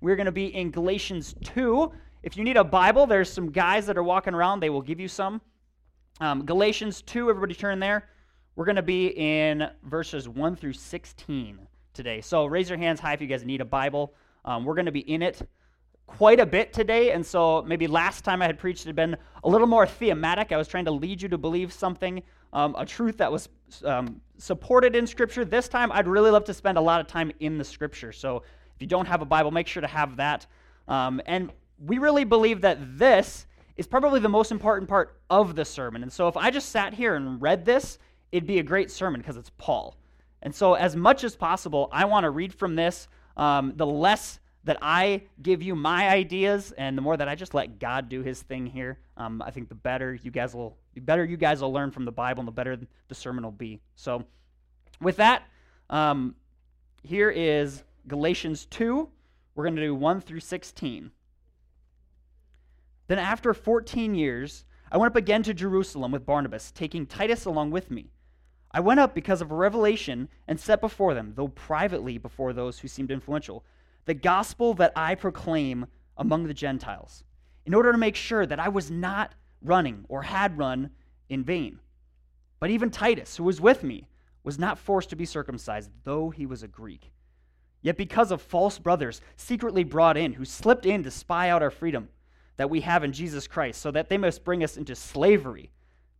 we're going to be in Galatians 2. If you need a Bible, there's some guys that are walking around. They will give you some. Um, Galatians 2, everybody turn there. We're going to be in verses 1 through 16 today. So raise your hands high if you guys need a Bible. Um, we're going to be in it quite a bit today. And so maybe last time I had preached had been a little more thematic. I was trying to lead you to believe something, um, a truth that was um, supported in Scripture. This time, I'd really love to spend a lot of time in the Scripture. So if you don't have a Bible, make sure to have that. Um, and we really believe that this is probably the most important part of the sermon. And so if I just sat here and read this, it'd be a great sermon because it's Paul. And so, as much as possible, I want to read from this. Um, the less that I give you my ideas, and the more that I just let God do His thing here, um, I think the better you guys will, the better you guys will learn from the Bible, and the better the sermon will be. So, with that, um, here is Galatians two. We're going to do one through sixteen. Then, after fourteen years, I went up again to Jerusalem with Barnabas, taking Titus along with me. I went up because of a revelation and set before them, though privately before those who seemed influential the gospel that I proclaim among the Gentiles, in order to make sure that I was not running or had run in vain. But even Titus, who was with me, was not forced to be circumcised, though he was a Greek. Yet because of false brothers secretly brought in, who slipped in to spy out our freedom that we have in Jesus Christ, so that they must bring us into slavery,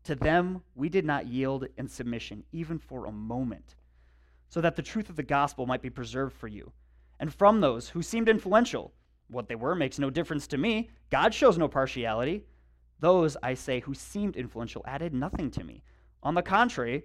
to them we did not yield in submission, even for a moment, so that the truth of the gospel might be preserved for you and from those who seemed influential. What they were makes no difference to me. God shows no partiality. Those, I say, who seemed influential added nothing to me. On the contrary,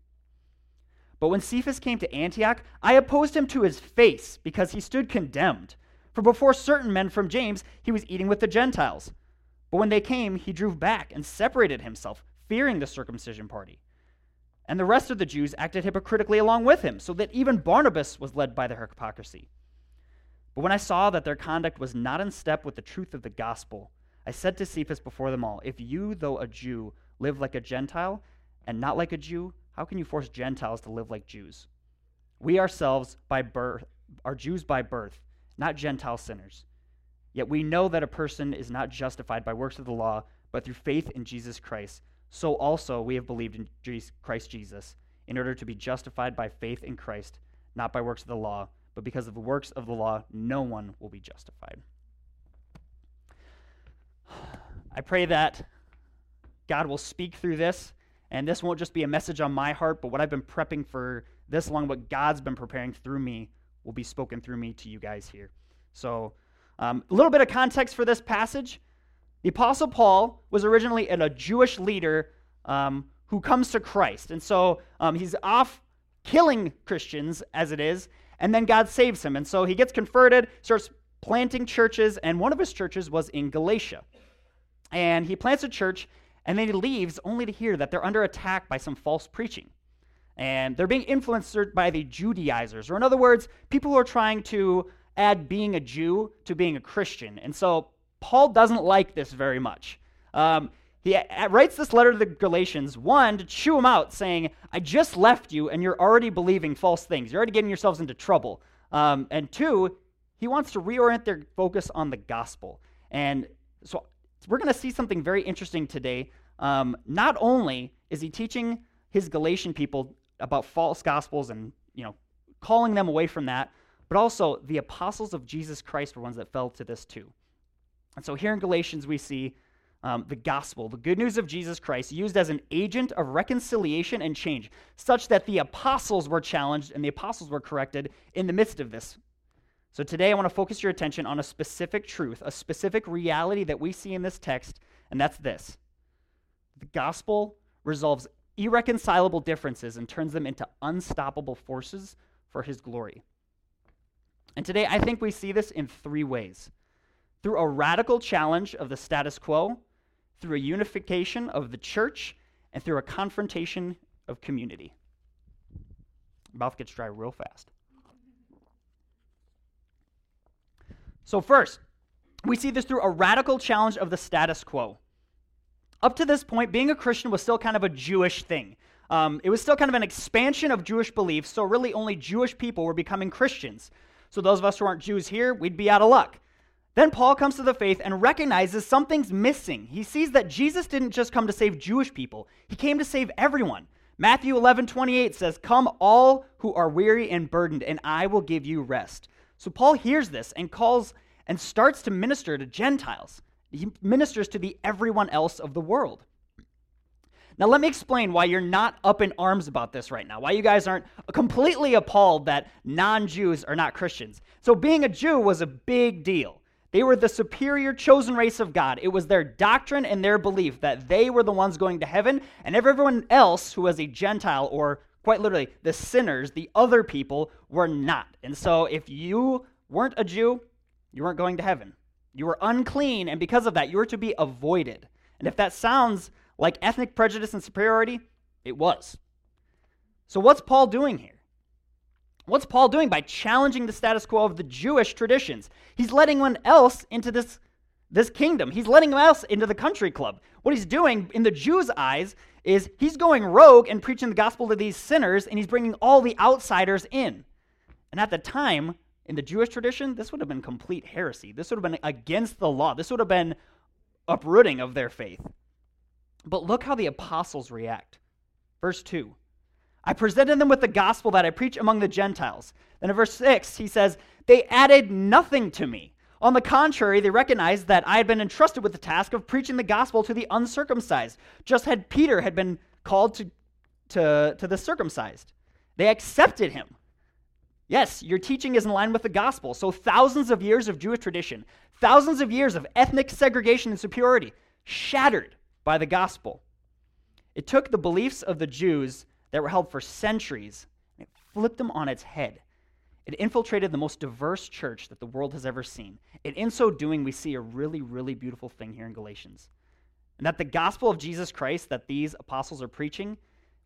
But when Cephas came to Antioch, I opposed him to his face, because he stood condemned. For before certain men from James, he was eating with the Gentiles. But when they came, he drew back and separated himself, fearing the circumcision party. And the rest of the Jews acted hypocritically along with him, so that even Barnabas was led by their hypocrisy. But when I saw that their conduct was not in step with the truth of the gospel, I said to Cephas before them all, If you, though a Jew, live like a Gentile and not like a Jew, how can you force Gentiles to live like Jews? We ourselves by birth are Jews by birth, not Gentile sinners. Yet we know that a person is not justified by works of the law, but through faith in Jesus Christ so also we have believed in Christ Jesus, in order to be justified by faith in Christ, not by works of the law, but because of the works of the law, no one will be justified. I pray that God will speak through this, and this won't just be a message on my heart, but what I've been prepping for this long, what God's been preparing through me, will be spoken through me to you guys here. So, um, a little bit of context for this passage. The Apostle Paul was originally a Jewish leader um, who comes to Christ. And so um, he's off killing Christians, as it is, and then God saves him. And so he gets converted, starts planting churches, and one of his churches was in Galatia. And he plants a church, and then he leaves only to hear that they're under attack by some false preaching. And they're being influenced by the Judaizers, or in other words, people who are trying to add being a Jew to being a Christian. And so Paul doesn't like this very much. Um, he writes this letter to the Galatians, one, to chew them out, saying, I just left you and you're already believing false things. You're already getting yourselves into trouble. Um, and two, he wants to reorient their focus on the gospel. And so we're going to see something very interesting today. Um, not only is he teaching his Galatian people about false gospels and, you know, calling them away from that, but also the apostles of Jesus Christ were ones that fell to this too. And so here in Galatians, we see um, the gospel, the good news of Jesus Christ, used as an agent of reconciliation and change, such that the apostles were challenged and the apostles were corrected in the midst of this. So today, I want to focus your attention on a specific truth, a specific reality that we see in this text, and that's this the gospel resolves irreconcilable differences and turns them into unstoppable forces for his glory. And today, I think we see this in three ways through a radical challenge of the status quo, through a unification of the church, and through a confrontation of community. Mouth gets dry real fast. So, first, we see this through a radical challenge of the status quo. Up to this point, being a Christian was still kind of a Jewish thing. Um, it was still kind of an expansion of Jewish beliefs, so really only Jewish people were becoming Christians. So, those of us who aren't Jews here, we'd be out of luck. Then Paul comes to the faith and recognizes something's missing. He sees that Jesus didn't just come to save Jewish people, he came to save everyone. Matthew 11, 28 says, Come all who are weary and burdened, and I will give you rest. So Paul hears this and calls and starts to minister to Gentiles. He ministers to the everyone else of the world. Now, let me explain why you're not up in arms about this right now, why you guys aren't completely appalled that non Jews are not Christians. So, being a Jew was a big deal. They were the superior chosen race of God. It was their doctrine and their belief that they were the ones going to heaven, and everyone else who was a Gentile, or quite literally, the sinners, the other people, were not. And so if you weren't a Jew, you weren't going to heaven. You were unclean, and because of that, you were to be avoided. And if that sounds like ethnic prejudice and superiority, it was. So, what's Paul doing here? What's Paul doing by challenging the status quo of the Jewish traditions? He's letting one else into this, this kingdom. He's letting else into the country club. What he's doing in the Jews' eyes is he's going rogue and preaching the gospel to these sinners, and he's bringing all the outsiders in. And at the time, in the Jewish tradition, this would have been complete heresy. This would have been against the law. This would have been uprooting of their faith. But look how the apostles react. Verse 2 I presented them with the gospel that I preach among the Gentiles. Then in verse 6, he says, They added nothing to me. On the contrary, they recognized that I had been entrusted with the task of preaching the gospel to the uncircumcised, just as Peter had been called to, to, to the circumcised. They accepted him. Yes, your teaching is in line with the gospel. So, thousands of years of Jewish tradition, thousands of years of ethnic segregation and superiority, shattered by the gospel. It took the beliefs of the Jews that were held for centuries, and it flipped them on its head. It infiltrated the most diverse church that the world has ever seen. And in so doing, we see a really, really beautiful thing here in Galatians. And that the gospel of Jesus Christ that these apostles are preaching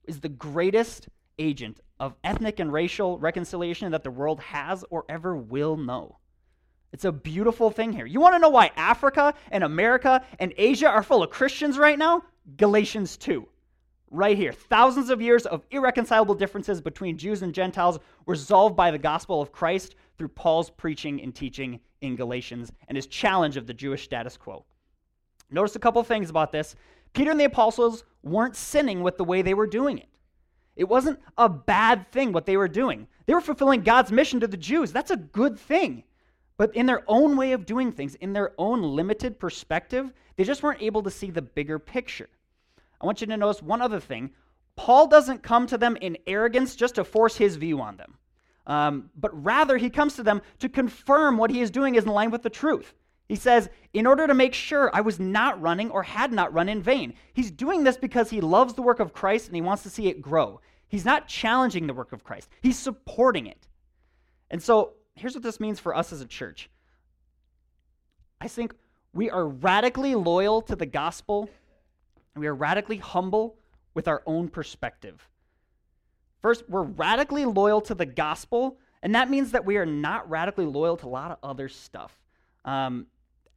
is the greatest agent of ethnic and racial reconciliation that the world has or ever will know. It's a beautiful thing here. You want to know why Africa and America and Asia are full of Christians right now? Galatians 2 right here. Thousands of years of irreconcilable differences between Jews and Gentiles resolved by the gospel of Christ through Paul's preaching and teaching in Galatians and his challenge of the Jewish status quo. Notice a couple things about this. Peter and the apostles weren't sinning with the way they were doing it. It wasn't a bad thing what they were doing. They were fulfilling God's mission to the Jews. That's a good thing. But in their own way of doing things, in their own limited perspective, they just weren't able to see the bigger picture. I want you to notice one other thing. Paul doesn't come to them in arrogance just to force his view on them, um, but rather he comes to them to confirm what he is doing is in line with the truth. He says, In order to make sure I was not running or had not run in vain. He's doing this because he loves the work of Christ and he wants to see it grow. He's not challenging the work of Christ, he's supporting it. And so here's what this means for us as a church I think we are radically loyal to the gospel and we are radically humble with our own perspective. First, we're radically loyal to the gospel, and that means that we are not radically loyal to a lot of other stuff. Um,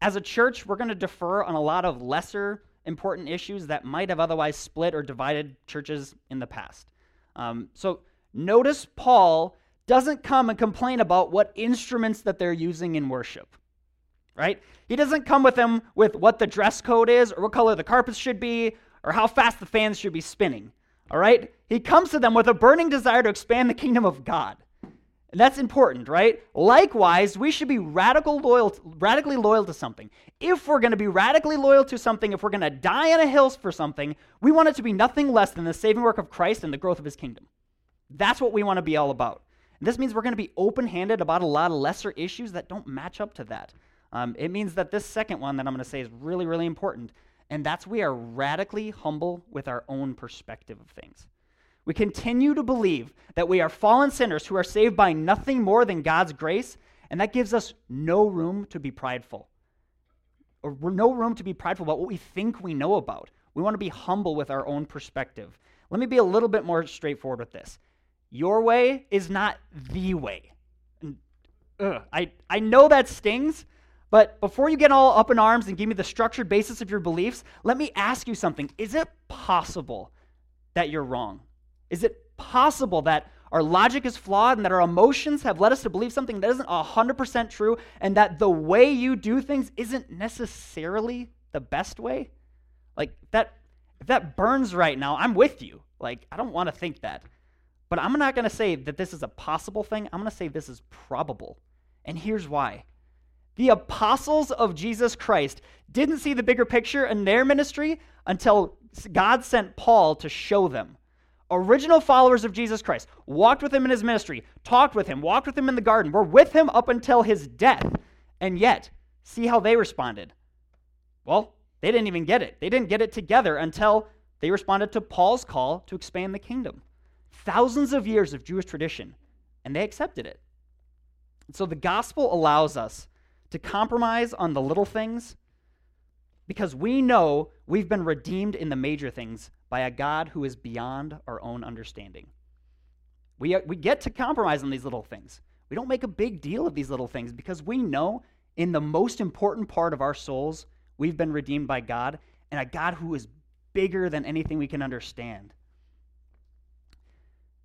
as a church, we're going to defer on a lot of lesser important issues that might have otherwise split or divided churches in the past. Um, so notice Paul doesn't come and complain about what instruments that they're using in worship right? He doesn't come with them with what the dress code is or what color the carpets should be or how fast the fans should be spinning. All right? He comes to them with a burning desire to expand the kingdom of God. And that's important, right? Likewise, we should be radical loyal, radically loyal to something. If we're going to be radically loyal to something, if we're going to die on a hill for something, we want it to be nothing less than the saving work of Christ and the growth of his kingdom. That's what we want to be all about. And this means we're going to be open handed about a lot of lesser issues that don't match up to that. Um, it means that this second one that I'm going to say is really, really important, and that's we are radically humble with our own perspective of things. We continue to believe that we are fallen sinners who are saved by nothing more than God's grace, And that gives us no room to be prideful, or no room to be prideful about what we think we know about. We want to be humble with our own perspective. Let me be a little bit more straightforward with this. Your way is not the way. Ugh, I, I know that stings, but before you get all up in arms and give me the structured basis of your beliefs, let me ask you something. Is it possible that you're wrong? Is it possible that our logic is flawed and that our emotions have led us to believe something that isn't 100% true and that the way you do things isn't necessarily the best way? Like that if that burns right now, I'm with you. Like I don't want to think that. But I'm not going to say that this is a possible thing. I'm going to say this is probable. And here's why. The apostles of Jesus Christ didn't see the bigger picture in their ministry until God sent Paul to show them. Original followers of Jesus Christ walked with him in his ministry, talked with him, walked with him in the garden, were with him up until his death. And yet, see how they responded. Well, they didn't even get it. They didn't get it together until they responded to Paul's call to expand the kingdom. Thousands of years of Jewish tradition, and they accepted it. So the gospel allows us to compromise on the little things because we know we've been redeemed in the major things by a God who is beyond our own understanding. We, uh, we get to compromise on these little things. We don't make a big deal of these little things because we know in the most important part of our souls, we've been redeemed by God and a God who is bigger than anything we can understand.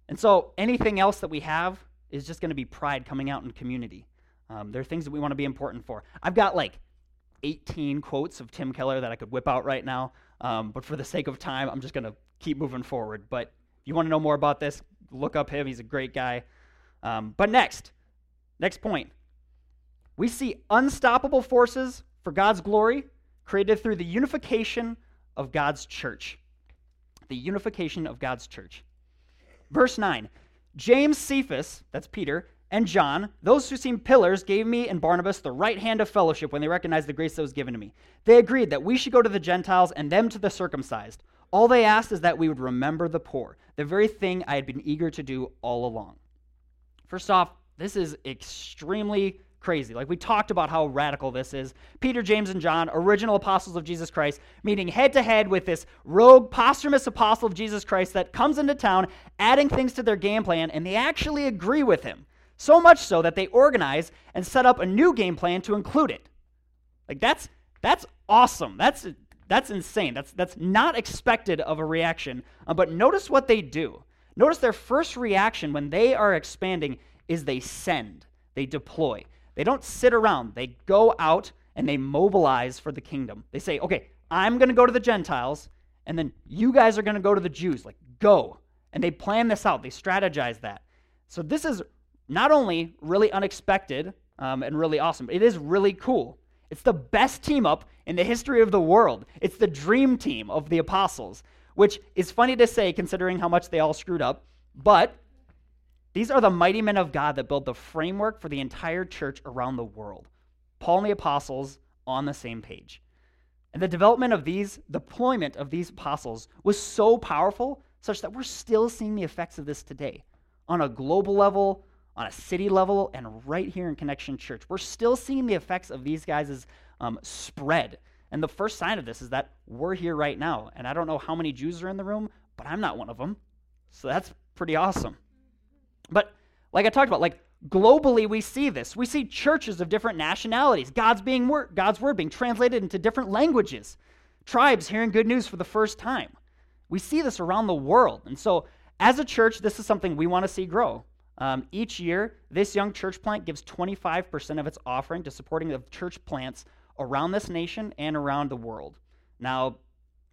And so anything else that we have is just going to be pride coming out in community. Um, there are things that we want to be important for. I've got like 18 quotes of Tim Keller that I could whip out right now, um, but for the sake of time, I'm just going to keep moving forward. But if you want to know more about this, look up him. He's a great guy. Um, but next, next point. We see unstoppable forces for God's glory created through the unification of God's church. The unification of God's church. Verse 9 James Cephas, that's Peter, and John, those who seemed pillars, gave me and Barnabas the right hand of fellowship when they recognized the grace that was given to me. They agreed that we should go to the Gentiles and them to the circumcised. All they asked is that we would remember the poor, the very thing I had been eager to do all along. First off, this is extremely crazy. Like we talked about how radical this is. Peter, James, and John, original apostles of Jesus Christ, meeting head to head with this rogue, posthumous apostle of Jesus Christ that comes into town, adding things to their game plan, and they actually agree with him. So much so that they organize and set up a new game plan to include it. Like that's that's awesome. That's that's insane. That's that's not expected of a reaction. Uh, but notice what they do. Notice their first reaction when they are expanding is they send, they deploy. They don't sit around, they go out and they mobilize for the kingdom. They say, okay, I'm going to go to the Gentiles, and then you guys are going to go to the Jews. Like, go. And they plan this out, they strategize that. So this is not only really unexpected um, and really awesome, it is really cool. It's the best team up in the history of the world. It's the dream team of the apostles, which is funny to say considering how much they all screwed up, but these are the mighty men of God that build the framework for the entire church around the world. Paul and the apostles on the same page. And the development of these, deployment of these apostles was so powerful, such that we're still seeing the effects of this today on a global level, on a city level, and right here in Connection Church. We're still seeing the effects of these guys' um, spread. And the first sign of this is that we're here right now. And I don't know how many Jews are in the room, but I'm not one of them. So that's pretty awesome. But like I talked about, like globally we see this. We see churches of different nationalities, God's being wor- God's word being translated into different languages, tribes hearing good news for the first time. We see this around the world. And so as a church, this is something we want to see grow. Um, each year, this young church plant gives 25% of its offering to supporting the church plants around this nation and around the world. Now,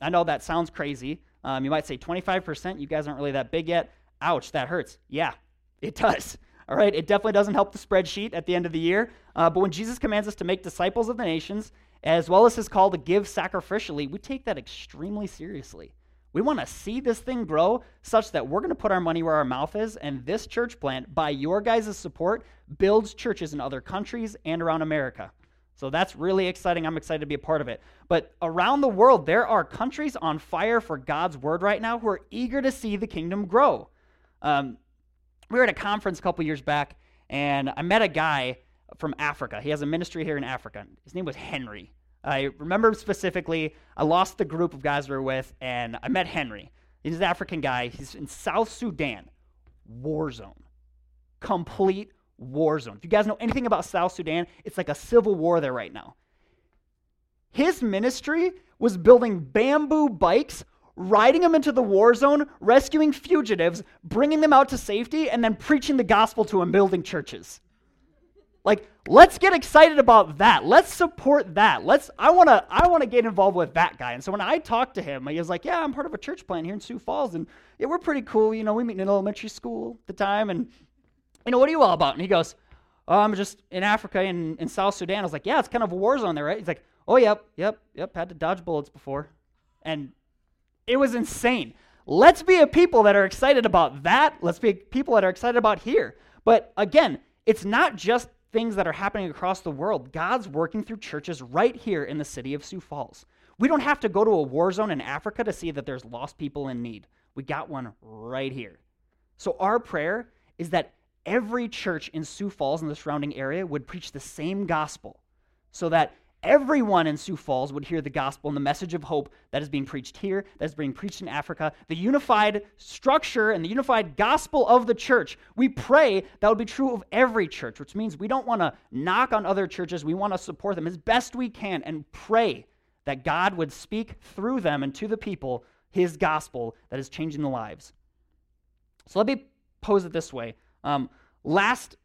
I know that sounds crazy. Um, you might say 25%, you guys aren't really that big yet. Ouch, that hurts. Yeah, it does. All right, it definitely doesn't help the spreadsheet at the end of the year. Uh, but when Jesus commands us to make disciples of the nations, as well as his call to give sacrificially, we take that extremely seriously. We want to see this thing grow such that we're going to put our money where our mouth is, and this church plant, by your guys' support, builds churches in other countries and around America. So that's really exciting. I'm excited to be a part of it. But around the world, there are countries on fire for God's word right now who are eager to see the kingdom grow. Um, we were at a conference a couple years back, and I met a guy from Africa. He has a ministry here in Africa. His name was Henry. I remember specifically, I lost the group of guys we were with, and I met Henry. He's an African guy. He's in South Sudan, war zone, complete war zone. If you guys know anything about South Sudan, it's like a civil war there right now. His ministry was building bamboo bikes, riding them into the war zone, rescuing fugitives, bringing them out to safety, and then preaching the gospel to them, building churches. Like, let's get excited about that. Let's support that. Let's I want to I want to get involved with that guy. And so when I talked to him, he was like, "Yeah, I'm part of a church plant here in Sioux Falls and yeah, we're pretty cool. You know, we meet in elementary school at the time and you know, what are you all about?" And he goes, "Oh, I'm just in Africa in in South Sudan." I was like, "Yeah, it's kind of a war zone there, right?" He's like, "Oh, yep, yep, yep, had to dodge bullets before." And it was insane. Let's be a people that are excited about that. Let's be people that are excited about here. But again, it's not just things that are happening across the world. God's working through churches right here in the city of Sioux Falls. We don't have to go to a war zone in Africa to see that there's lost people in need. We got one right here. So, our prayer is that every church in Sioux Falls and the surrounding area would preach the same gospel so that everyone in Sioux Falls would hear the gospel and the message of hope that is being preached here, that is being preached in Africa, the unified structure and the unified gospel of the church. We pray that would be true of every church, which means we don't want to knock on other churches. We want to support them as best we can and pray that God would speak through them and to the people his gospel that is changing the lives. So let me pose it this way. Um, last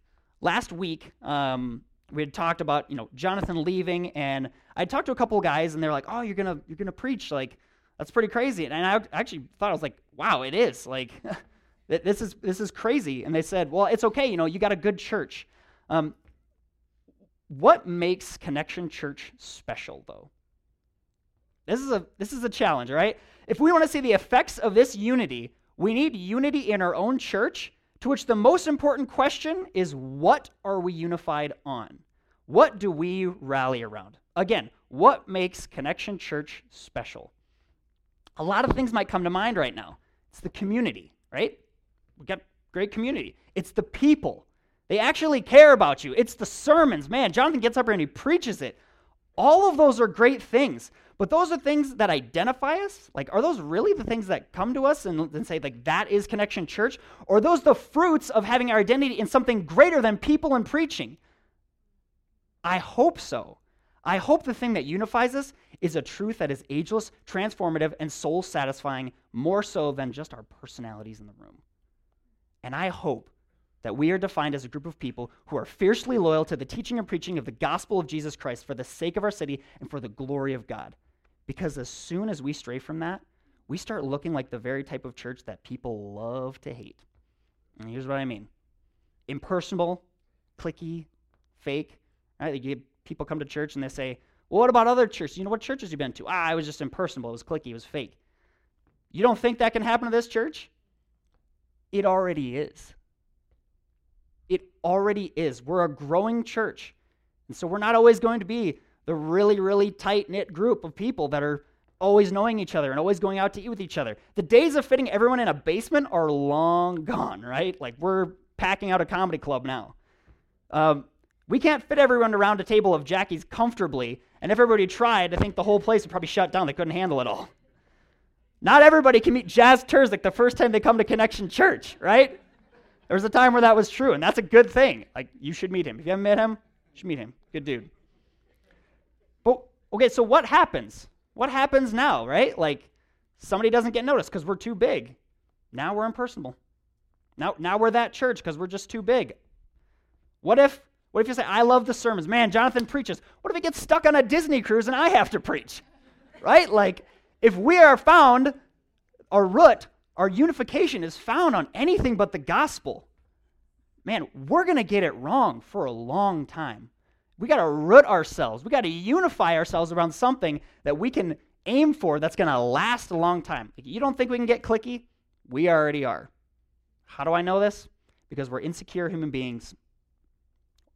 last week, um, we had talked about you know Jonathan leaving, and I talked to a couple guys, and they're like, "Oh, you're gonna you're gonna preach like that's pretty crazy." And I actually thought I was like, "Wow, it is like this is this is crazy." And they said, "Well, it's okay. You know, you got a good church." Um, what makes Connection Church special, though? This is a this is a challenge, right? If we want to see the effects of this unity, we need unity in our own church to which the most important question is what are we unified on? What do we rally around? Again, what makes Connection Church special? A lot of things might come to mind right now. It's the community, right? We've got great community. It's the people. They actually care about you. It's the sermons. Man, Jonathan gets up here and he preaches it. All of those are great things. But those are things that identify us. Like, are those really the things that come to us and, and say, like, that is Connection Church? Or are those the fruits of having our identity in something greater than people and preaching? I hope so. I hope the thing that unifies us is a truth that is ageless, transformative, and soul satisfying more so than just our personalities in the room. And I hope that we are defined as a group of people who are fiercely loyal to the teaching and preaching of the gospel of Jesus Christ for the sake of our city and for the glory of God. Because as soon as we stray from that, we start looking like the very type of church that people love to hate. And here's what I mean impersonal, clicky, fake. Right? You people come to church and they say, well, what about other churches? You know what churches you've been to? Ah, I was just impersonal. It was clicky. It was fake. You don't think that can happen to this church? It already is. It already is. We're a growing church. And so we're not always going to be the really, really tight knit group of people that are always knowing each other and always going out to eat with each other. The days of fitting everyone in a basement are long gone, right? Like we're packing out a comedy club now. Um, we can't fit everyone around a table of Jackie's comfortably, and if everybody tried, I think the whole place would probably shut down. They couldn't handle it all. Not everybody can meet Jazz Terzic the first time they come to Connection Church, right? There was a time where that was true, and that's a good thing. Like, you should meet him. If you haven't met him, you should meet him. Good dude. Okay, so what happens? What happens now, right? Like, somebody doesn't get noticed because we're too big. Now we're impersonal. Now, now we're that church because we're just too big. What if, what if you say, I love the sermons? Man, Jonathan preaches. What if he gets stuck on a Disney cruise and I have to preach? Right? Like, if we are found, our root our unification is found on anything but the gospel, man, we're going to get it wrong for a long time. We got to root ourselves. We got to unify ourselves around something that we can aim for that's going to last a long time. You don't think we can get clicky? We already are. How do I know this? Because we're insecure human beings.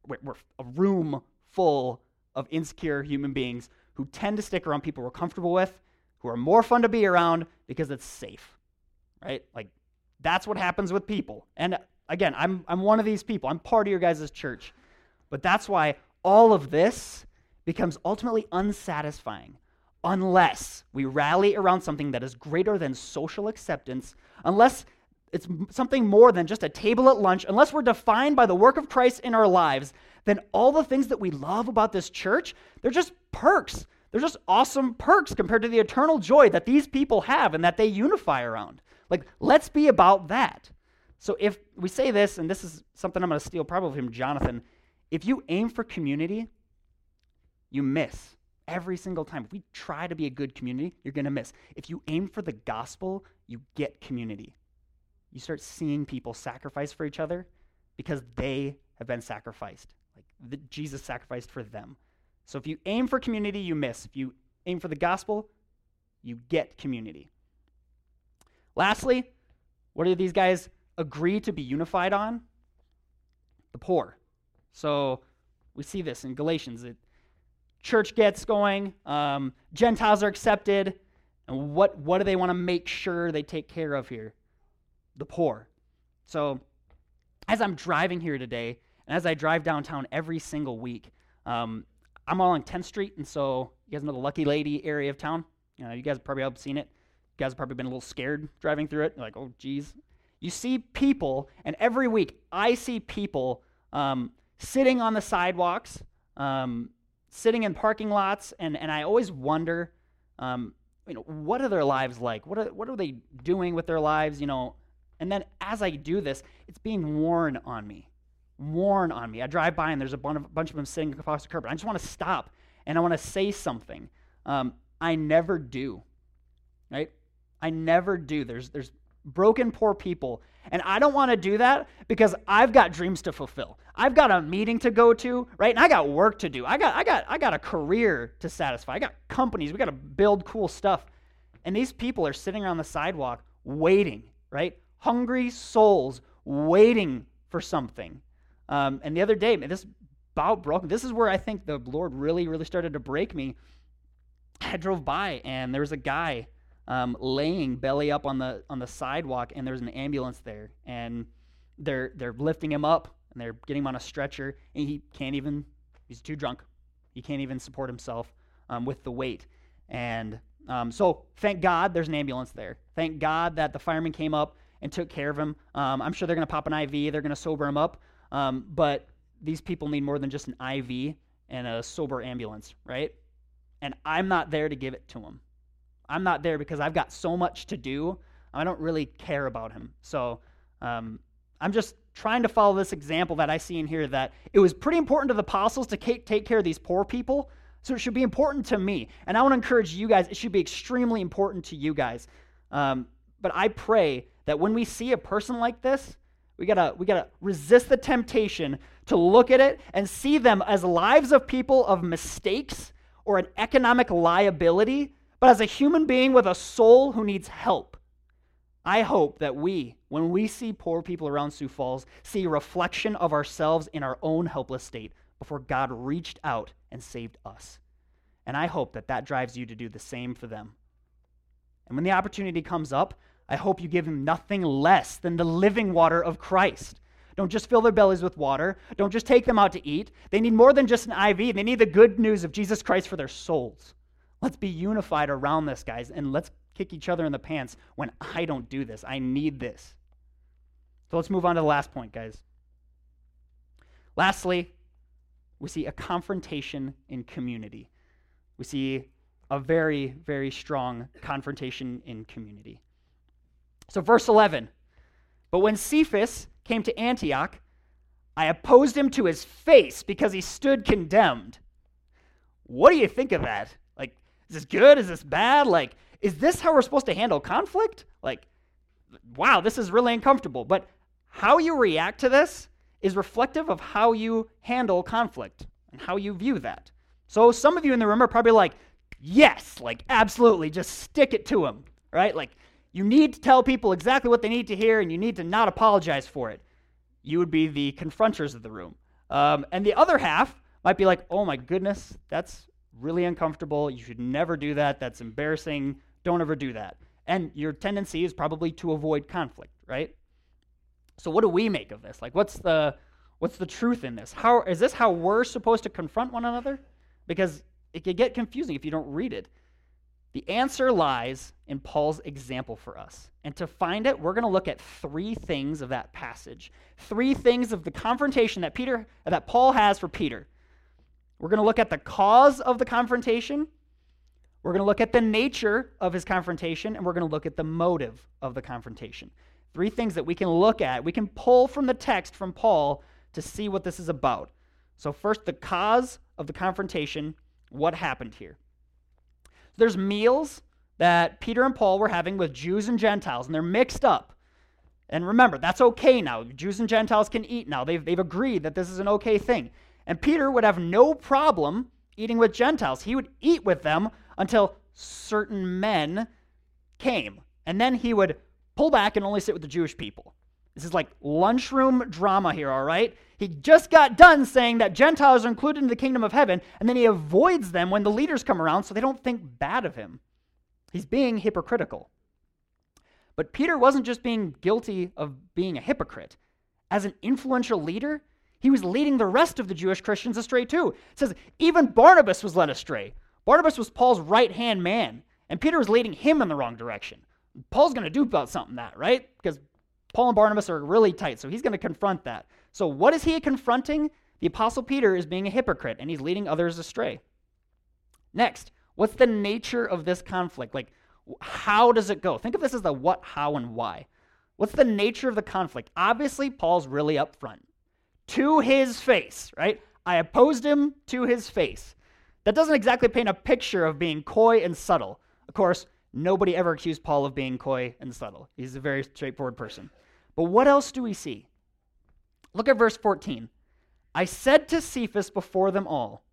We're a room full of insecure human beings who tend to stick around people we're comfortable with, who are more fun to be around because it's safe right? Like that's what happens with people. And again, I'm I'm one of these people. I'm part of your guys' church. But that's why all of this becomes ultimately unsatisfying unless we rally around something that is greater than social acceptance, unless it's something more than just a table at lunch, unless we're defined by the work of Christ in our lives, then all the things that we love about this church, they're just perks. They're just awesome perks compared to the eternal joy that these people have and that they unify around. Like, let's be about that. So, if we say this, and this is something I'm going to steal probably from Jonathan, if you aim for community, you miss every single time. If we try to be a good community, you're going to miss. If you aim for the gospel, you get community. You start seeing people sacrifice for each other because they have been sacrificed. Like the, Jesus sacrificed for them. So if you aim for community, you miss. If you aim for the gospel, you get community. Lastly, what do these guys agree to be unified on? The poor. So we see this in Galatians. It, church gets going, um, Gentiles are accepted, and what, what do they want to make sure they take care of here? The poor. So, as I'm driving here today, and as I drive downtown every single week, um, I'm all on 10th Street, and so you guys know the Lucky Lady area of town. You, know, you guys probably have seen it. You guys have probably been a little scared driving through it. You're like, oh, geez. You see people, and every week I see people um, sitting on the sidewalks, um, sitting in parking lots, and, and I always wonder, um, you know, what are their lives like? What are, what are they doing with their lives? You know, and then as I do this, it's being worn on me, worn on me. I drive by and there's a bunch of, bunch of them sitting across the curb. And I just want to stop and I want to say something. Um, I never do, right? I never do. There's there's broken poor people and I don't want to do that because I've got dreams to fulfill. I've got a meeting to go to, right? And I got work to do. I got I got I got a career to satisfy. I got companies. We got to build cool stuff. And these people are sitting around the sidewalk waiting, right? Hungry souls waiting for something. Um, and the other day, this bout broke. This is where I think the Lord really, really started to break me. I drove by and there was a guy um, laying belly up on the on the sidewalk, and there's an ambulance there, and they're they're lifting him up, and they're getting him on a stretcher, and he can't even. He's too drunk. He can't even support himself um, with the weight, and um, so thank God there's an ambulance there. Thank God that the fireman came up and took care of him. Um, I'm sure they're going to pop an IV. They're going to sober him up, um, but these people need more than just an IV and a sober ambulance, right? And I'm not there to give it to him. I'm not there because I've got so much to do. I don't really care about him. So um, I'm just trying to follow this example that I see in here that it was pretty important to the apostles to take care of these poor people. So it should be important to me. And I want to encourage you guys, it should be extremely important to you guys. Um, but I pray that when we see a person like this, we gotta we gotta resist the temptation to look at it and see them as lives of people of mistakes or an economic liability but as a human being with a soul who needs help. I hope that we, when we see poor people around Sioux Falls, see a reflection of ourselves in our own helpless state before God reached out and saved us. And I hope that that drives you to do the same for them. And when the opportunity comes up, I hope you give them nothing less than the living water of Christ. Don't just fill their bellies with water. Don't just take them out to eat. They need more than just an IV. They need the good news of Jesus Christ for their souls. Let's be unified around this, guys, and let's kick each other in the pants when I don't do this. I need this. So let's move on to the last point, guys. Lastly, we see a confrontation in community. We see a very, very strong confrontation in community. So, verse 11 But when Cephas came to Antioch, I opposed him to his face because he stood condemned. What do you think of that? Like, is this good? Is this bad? Like, is this how we're supposed to handle conflict? Like, wow, this is really uncomfortable. But how you react to this is reflective of how you handle conflict and how you view that. So some of you in the room are probably like, yes, like absolutely, just stick it to them, right? Like you need to tell people exactly what they need to hear and you need to not apologize for it. You would be the confronters of the room. Um, and the other half might be like, oh my goodness, that's really uncomfortable. You should never do that. That's embarrassing. Don't ever do that. And your tendency is probably to avoid conflict, right? So what do we make of this? Like what's the What's the truth in this? How is this how we're supposed to confront one another? Because it could get confusing if you don't read it. The answer lies in Paul's example for us. And to find it, we're going to look at three things of that passage. Three things of the confrontation that Peter that Paul has for Peter. We're going to look at the cause of the confrontation. We're going to look at the nature of his confrontation and we're going to look at the motive of the confrontation. Three things that we can look at. We can pull from the text from Paul to see what this is about. So first the cause of the confrontation, what happened here? There's meals that Peter and Paul were having with Jews and Gentiles, and they're mixed up. And remember, that's okay now. Jews and Gentiles can eat now. They've, they've agreed that this is an okay thing. And Peter would have no problem eating with Gentiles. He would eat with them until certain men came. And then he would pull back and only sit with the Jewish people. This is like lunchroom drama here, all right? He just got done saying that Gentiles are included in the kingdom of heaven, and then he avoids them when the leaders come around so they don't think bad of him. He's being hypocritical. But Peter wasn't just being guilty of being a hypocrite. As an influential leader, he was leading the rest of the Jewish Christians astray too. It says even Barnabas was led astray. Barnabas was Paul's right hand man, and Peter was leading him in the wrong direction. Paul's going to do about something that, right? Because Paul and Barnabas are really tight, so he's going to confront that. So, what is he confronting? The Apostle Peter is being a hypocrite and he's leading others astray. Next, what's the nature of this conflict? Like, how does it go? Think of this as the what, how, and why. What's the nature of the conflict? Obviously, Paul's really upfront. To his face, right? I opposed him to his face. That doesn't exactly paint a picture of being coy and subtle. Of course, nobody ever accused Paul of being coy and subtle. He's a very straightforward person. But what else do we see? Look at verse 14. I said to Cephas before them all,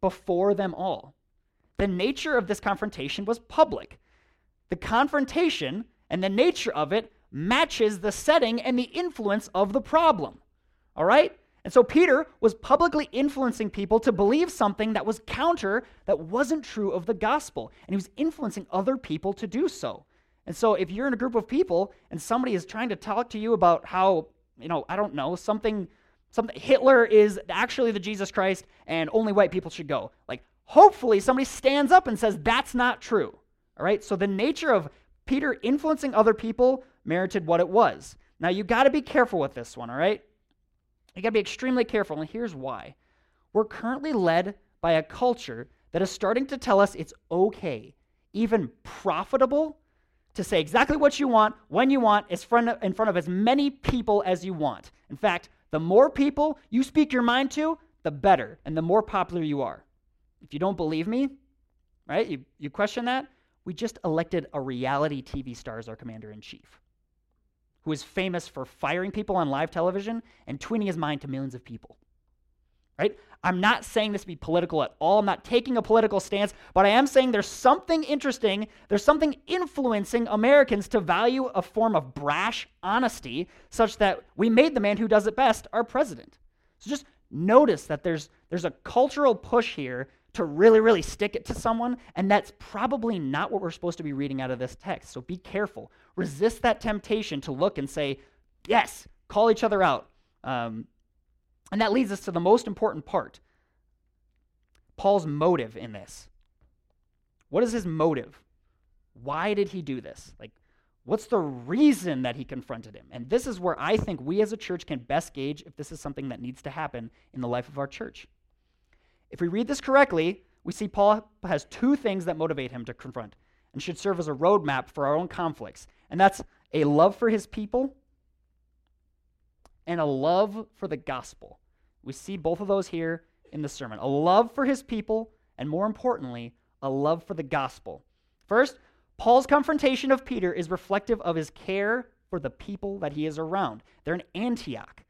before them all. The nature of this confrontation was public. The confrontation and the nature of it matches the setting and the influence of the problem. All right? And so Peter was publicly influencing people to believe something that was counter, that wasn't true of the gospel. And he was influencing other people to do so. And so if you're in a group of people and somebody is trying to talk to you about how you know, I don't know, something something Hitler is actually the Jesus Christ and only white people should go. Like hopefully somebody stands up and says that's not true. All right? So the nature of Peter influencing other people merited what it was. Now you got to be careful with this one, all right? You got to be extremely careful and here's why. We're currently led by a culture that is starting to tell us it's okay, even profitable to say exactly what you want, when you want, in front of as many people as you want. In fact, the more people you speak your mind to, the better, and the more popular you are. If you don't believe me, right, you, you question that, we just elected a reality TV star as our commander in chief, who is famous for firing people on live television and tweeting his mind to millions of people. Right? I'm not saying this to be political at all. I'm not taking a political stance, but I am saying there's something interesting. There's something influencing Americans to value a form of brash honesty such that we made the man who does it best our president. So just notice that there's there's a cultural push here to really really stick it to someone and that's probably not what we're supposed to be reading out of this text. So be careful. Resist that temptation to look and say, "Yes, call each other out." Um, and that leads us to the most important part Paul's motive in this. What is his motive? Why did he do this? Like, what's the reason that he confronted him? And this is where I think we as a church can best gauge if this is something that needs to happen in the life of our church. If we read this correctly, we see Paul has two things that motivate him to confront and should serve as a roadmap for our own conflicts. And that's a love for his people and a love for the gospel. We see both of those here in the sermon a love for his people, and more importantly, a love for the gospel. First, Paul's confrontation of Peter is reflective of his care for the people that he is around. They're in Antioch,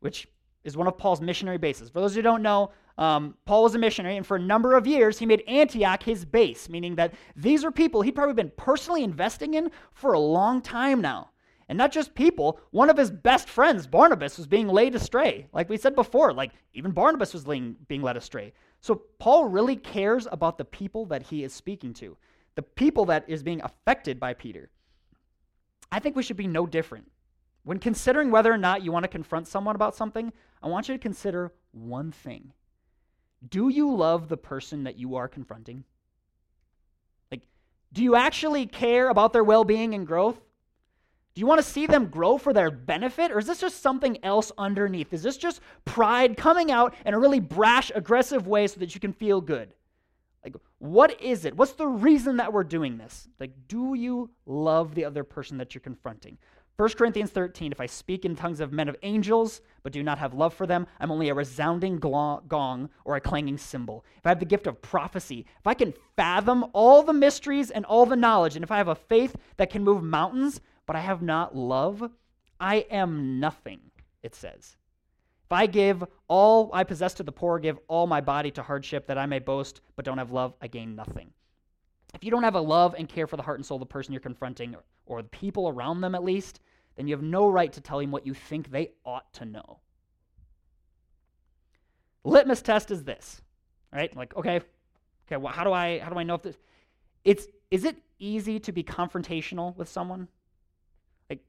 which is one of Paul's missionary bases. For those who don't know, um, Paul was a missionary, and for a number of years, he made Antioch his base, meaning that these are people he'd probably been personally investing in for a long time now. And not just people, one of his best friends, Barnabas, was being laid astray. Like we said before, like even Barnabas was being led astray. So Paul really cares about the people that he is speaking to, the people that is being affected by Peter. I think we should be no different. When considering whether or not you want to confront someone about something, I want you to consider one thing. Do you love the person that you are confronting? Like, do you actually care about their well being and growth? Do you want to see them grow for their benefit, or is this just something else underneath? Is this just pride coming out in a really brash, aggressive way so that you can feel good? Like, what is it? What's the reason that we're doing this? Like, do you love the other person that you're confronting? 1 Corinthians 13, if I speak in tongues of men of angels, but do not have love for them, I'm only a resounding gong or a clanging cymbal. If I have the gift of prophecy, if I can fathom all the mysteries and all the knowledge, and if I have a faith that can move mountains, but I have not love, I am nothing, it says. If I give all I possess to the poor, give all my body to hardship that I may boast, but don't have love, I gain nothing. If you don't have a love and care for the heart and soul of the person you're confronting, or the people around them at least, then you have no right to tell them what you think they ought to know. Litmus test is this, right? Like, okay, okay, well, how do I how do I know if this? It's is it easy to be confrontational with someone? Like,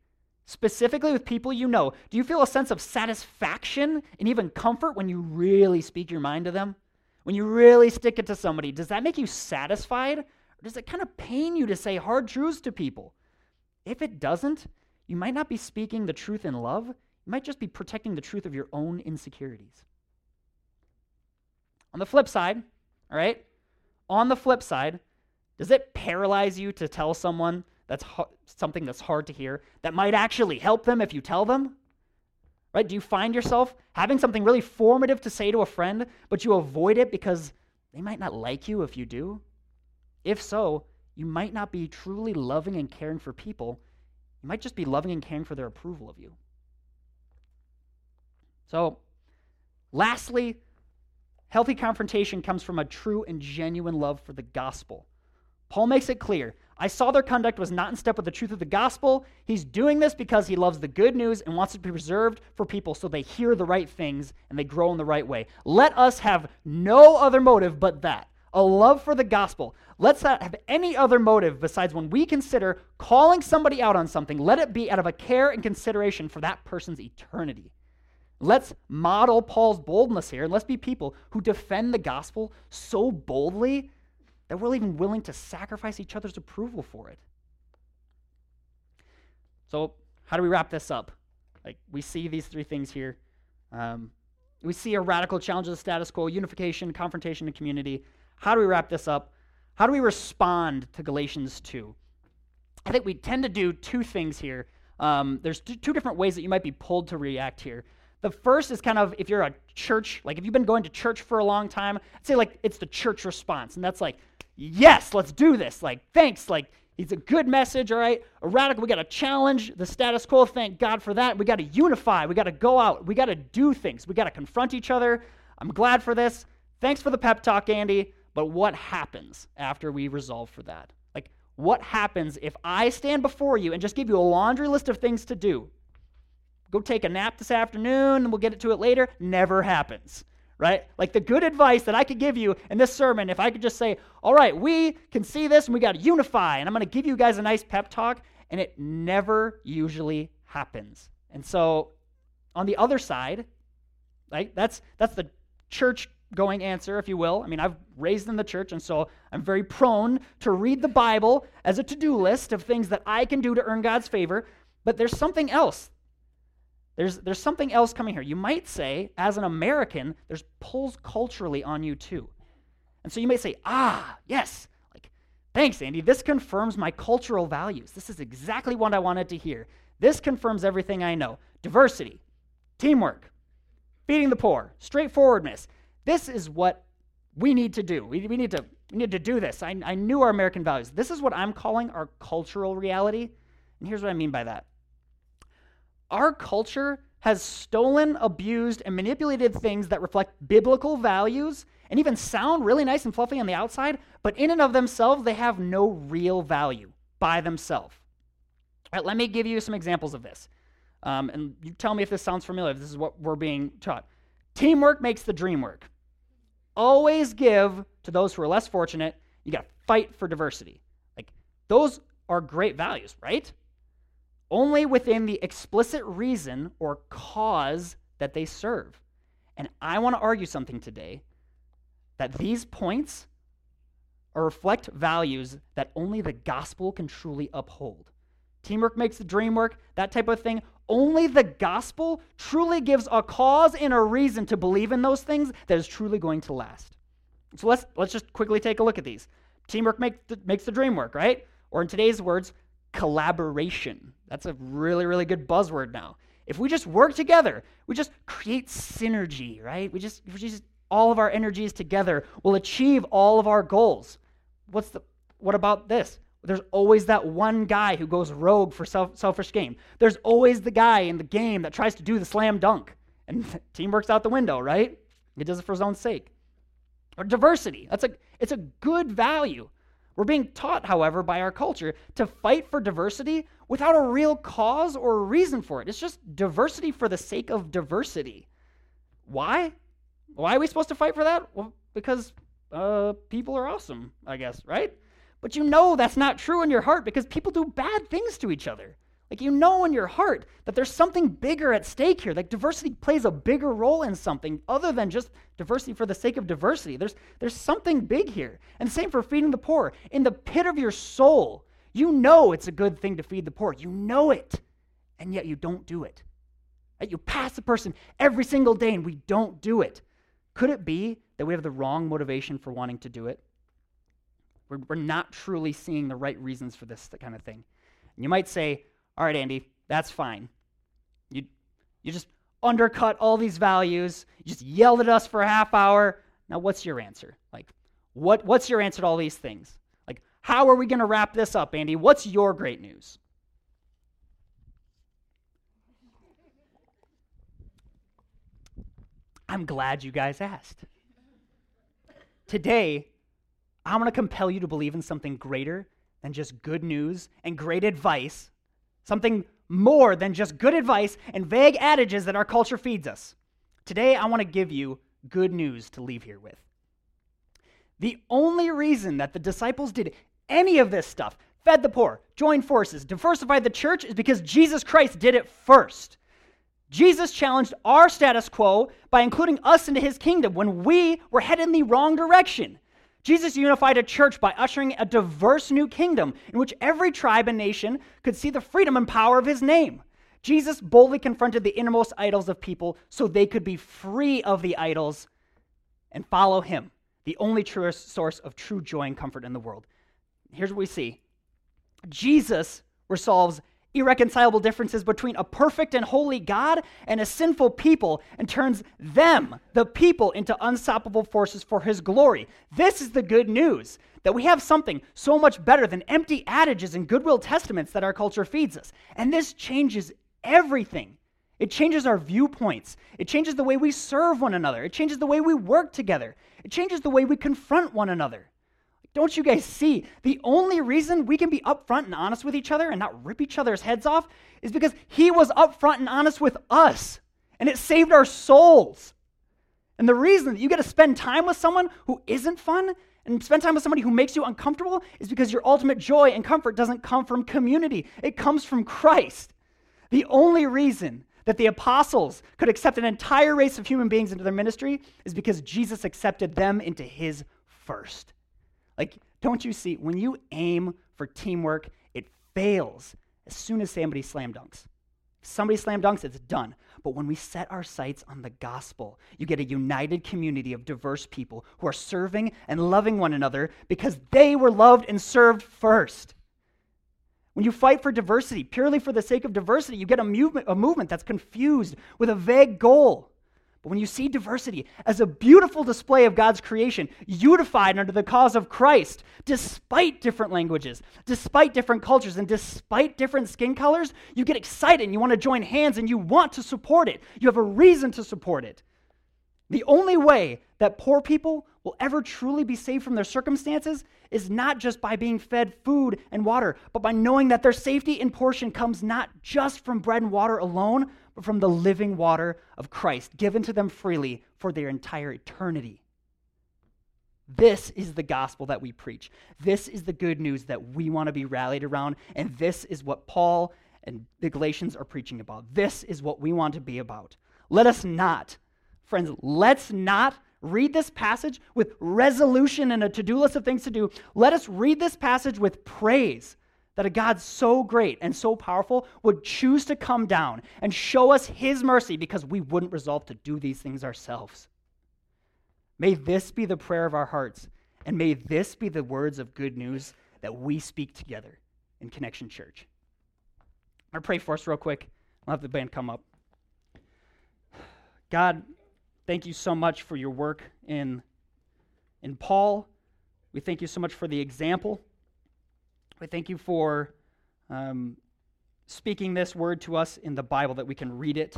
specifically with people you know, do you feel a sense of satisfaction and even comfort when you really speak your mind to them? When you really stick it to somebody, does that make you satisfied? Or does it kind of pain you to say hard truths to people? If it doesn't, you might not be speaking the truth in love. You might just be protecting the truth of your own insecurities. On the flip side, all right, on the flip side, does it paralyze you to tell someone that's something that's hard to hear that might actually help them if you tell them? Right? Do you find yourself having something really formative to say to a friend, but you avoid it because they might not like you if you do? If so, you might not be truly loving and caring for people. You might just be loving and caring for their approval of you. So, lastly, healthy confrontation comes from a true and genuine love for the gospel. Paul makes it clear I saw their conduct was not in step with the truth of the gospel. He's doing this because he loves the good news and wants it to be preserved for people so they hear the right things and they grow in the right way. Let us have no other motive but that a love for the gospel. Let's not have any other motive besides when we consider calling somebody out on something, let it be out of a care and consideration for that person's eternity. Let's model Paul's boldness here, and let's be people who defend the gospel so boldly that we're even willing to sacrifice each other's approval for it. So, how do we wrap this up? Like, we see these three things here. Um, we see a radical challenge of the status quo, unification, confrontation, and community. How do we wrap this up? How do we respond to Galatians 2? I think we tend to do two things here. Um, there's two different ways that you might be pulled to react here. The first is kind of if you're a church, like if you've been going to church for a long time, I'd say like it's the church response. And that's like, yes, let's do this. Like, thanks. Like, it's a good message, all right? A radical, we got to challenge the status quo. Thank God for that. We got to unify. We got to go out. We got to do things. We got to confront each other. I'm glad for this. Thanks for the pep talk, Andy. But what happens after we resolve for that? Like, what happens if I stand before you and just give you a laundry list of things to do? Go take a nap this afternoon and we'll get to it later. Never happens, right? Like the good advice that I could give you in this sermon, if I could just say, all right, we can see this and we got to unify, and I'm going to give you guys a nice pep talk, and it never usually happens. And so on the other side, right, that's, that's the church going answer, if you will. I mean, I've raised in the church, and so I'm very prone to read the Bible as a to do list of things that I can do to earn God's favor. But there's something else. There's, there's something else coming here. You might say, as an American, there's pulls culturally on you too. And so you may say, ah, yes, like, thanks, Andy. This confirms my cultural values. This is exactly what I wanted to hear. This confirms everything I know diversity, teamwork, feeding the poor, straightforwardness, this is what we need to do. We, we, need, to, we need to do this. I, I knew our American values. This is what I'm calling our cultural reality. And here's what I mean by that our culture has stolen, abused, and manipulated things that reflect biblical values and even sound really nice and fluffy on the outside, but in and of themselves, they have no real value by themselves. All right, let me give you some examples of this. Um, and you tell me if this sounds familiar, if this is what we're being taught. Teamwork makes the dream work. Always give to those who are less fortunate. You got to fight for diversity. Like, those are great values, right? only within the explicit reason or cause that they serve. And I want to argue something today that these points reflect values that only the gospel can truly uphold. Teamwork makes the dream work, that type of thing. Only the gospel truly gives a cause and a reason to believe in those things that is truly going to last. So let's, let's just quickly take a look at these. Teamwork make the, makes the dream work, right? Or in today's words, collaboration. That's a really, really good buzzword now. If we just work together, we just create synergy, right? We just, we just all of our energies together will achieve all of our goals. What's the what about this? There's always that one guy who goes rogue for self, selfish gain. There's always the guy in the game that tries to do the slam dunk. And team works out the window, right? He does it for his own sake. Or diversity. That's a it's a good value. We're being taught, however, by our culture to fight for diversity without a real cause or reason for it. It's just diversity for the sake of diversity. Why? Why are we supposed to fight for that? Well, because uh, people are awesome, I guess, right? But you know that's not true in your heart because people do bad things to each other. Like you know in your heart that there's something bigger at stake here. Like diversity plays a bigger role in something other than just diversity for the sake of diversity. There's there's something big here. And same for feeding the poor. In the pit of your soul, you know it's a good thing to feed the poor. You know it. And yet you don't do it. You pass a person every single day and we don't do it. Could it be that we have the wrong motivation for wanting to do it? We're, we're not truly seeing the right reasons for this kind of thing. And you might say, all right, Andy, that's fine. You, you just undercut all these values, you just yelled at us for a half hour. Now, what's your answer? Like, what, what's your answer to all these things? Like, how are we going to wrap this up, Andy? What's your great news? I'm glad you guys asked. Today, I'm going to compel you to believe in something greater than just good news and great advice, something more than just good advice and vague adages that our culture feeds us. Today, I want to give you good news to leave here with. The only reason that the disciples did any of this stuff, fed the poor, joined forces, diversified the church, is because Jesus Christ did it first. Jesus challenged our status quo by including us into his kingdom when we were headed in the wrong direction. Jesus unified a church by ushering a diverse new kingdom in which every tribe and nation could see the freedom and power of his name. Jesus boldly confronted the innermost idols of people so they could be free of the idols and follow him, the only true source of true joy and comfort in the world. Here's what we see Jesus resolves irreconcilable differences between a perfect and holy God and a sinful people and turns them, the people, into unstoppable forces for his glory. This is the good news that we have something so much better than empty adages and goodwill testaments that our culture feeds us. And this changes everything. It changes our viewpoints. It changes the way we serve one another. It changes the way we work together. It changes the way we confront one another. Don't you guys see? The only reason we can be upfront and honest with each other and not rip each other's heads off is because he was upfront and honest with us, and it saved our souls. And the reason that you get to spend time with someone who isn't fun and spend time with somebody who makes you uncomfortable is because your ultimate joy and comfort doesn't come from community, it comes from Christ. The only reason that the apostles could accept an entire race of human beings into their ministry is because Jesus accepted them into his first. Like, don't you see, when you aim for teamwork, it fails as soon as somebody slam dunks. If somebody slam dunks, it's done. But when we set our sights on the gospel, you get a united community of diverse people who are serving and loving one another because they were loved and served first. When you fight for diversity, purely for the sake of diversity, you get a movement, a movement that's confused with a vague goal. But when you see diversity as a beautiful display of God's creation, unified under the cause of Christ, despite different languages, despite different cultures, and despite different skin colors, you get excited and you want to join hands and you want to support it. You have a reason to support it. The only way that poor people will ever truly be saved from their circumstances is not just by being fed food and water, but by knowing that their safety and portion comes not just from bread and water alone, but from the living water of Christ, given to them freely for their entire eternity. This is the gospel that we preach. This is the good news that we want to be rallied around. And this is what Paul and the Galatians are preaching about. This is what we want to be about. Let us not, friends, let's not read this passage with resolution and a to do list of things to do. Let us read this passage with praise that a God so great and so powerful would choose to come down and show us his mercy because we wouldn't resolve to do these things ourselves. May this be the prayer of our hearts, and may this be the words of good news that we speak together in Connection Church. To pray for us real quick. I'll have the band come up. God, thank you so much for your work in, in Paul. We thank you so much for the example. We thank you for um, speaking this word to us in the Bible that we can read it.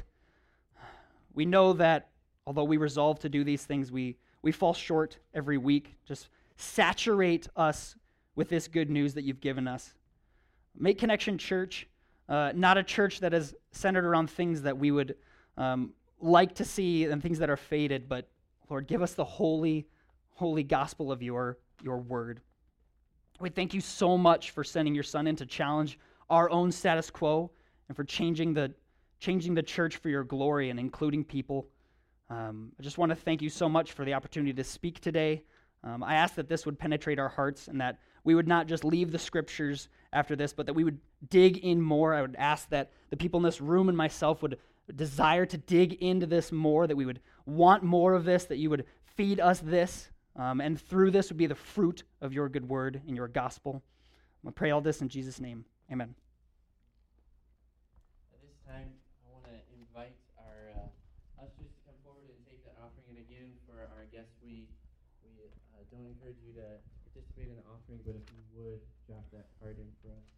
We know that although we resolve to do these things, we, we fall short every week. Just saturate us with this good news that you've given us. Make Connection Church uh, not a church that is centered around things that we would um, like to see and things that are faded, but Lord, give us the holy, holy gospel of your, your word. We thank you so much for sending your son in to challenge our own status quo and for changing the, changing the church for your glory and including people. Um, I just want to thank you so much for the opportunity to speak today. Um, I ask that this would penetrate our hearts and that we would not just leave the scriptures after this, but that we would dig in more. I would ask that the people in this room and myself would desire to dig into this more, that we would want more of this, that you would feed us this, um, and through this would be the fruit of your good word and your gospel. I pray all this in Jesus' name. Amen. At this time, I want to invite our uh, ushers to come forward and take the offering. And again, for our guests, we we uh, don't encourage you to participate in the offering, but if you would drop that card in for us.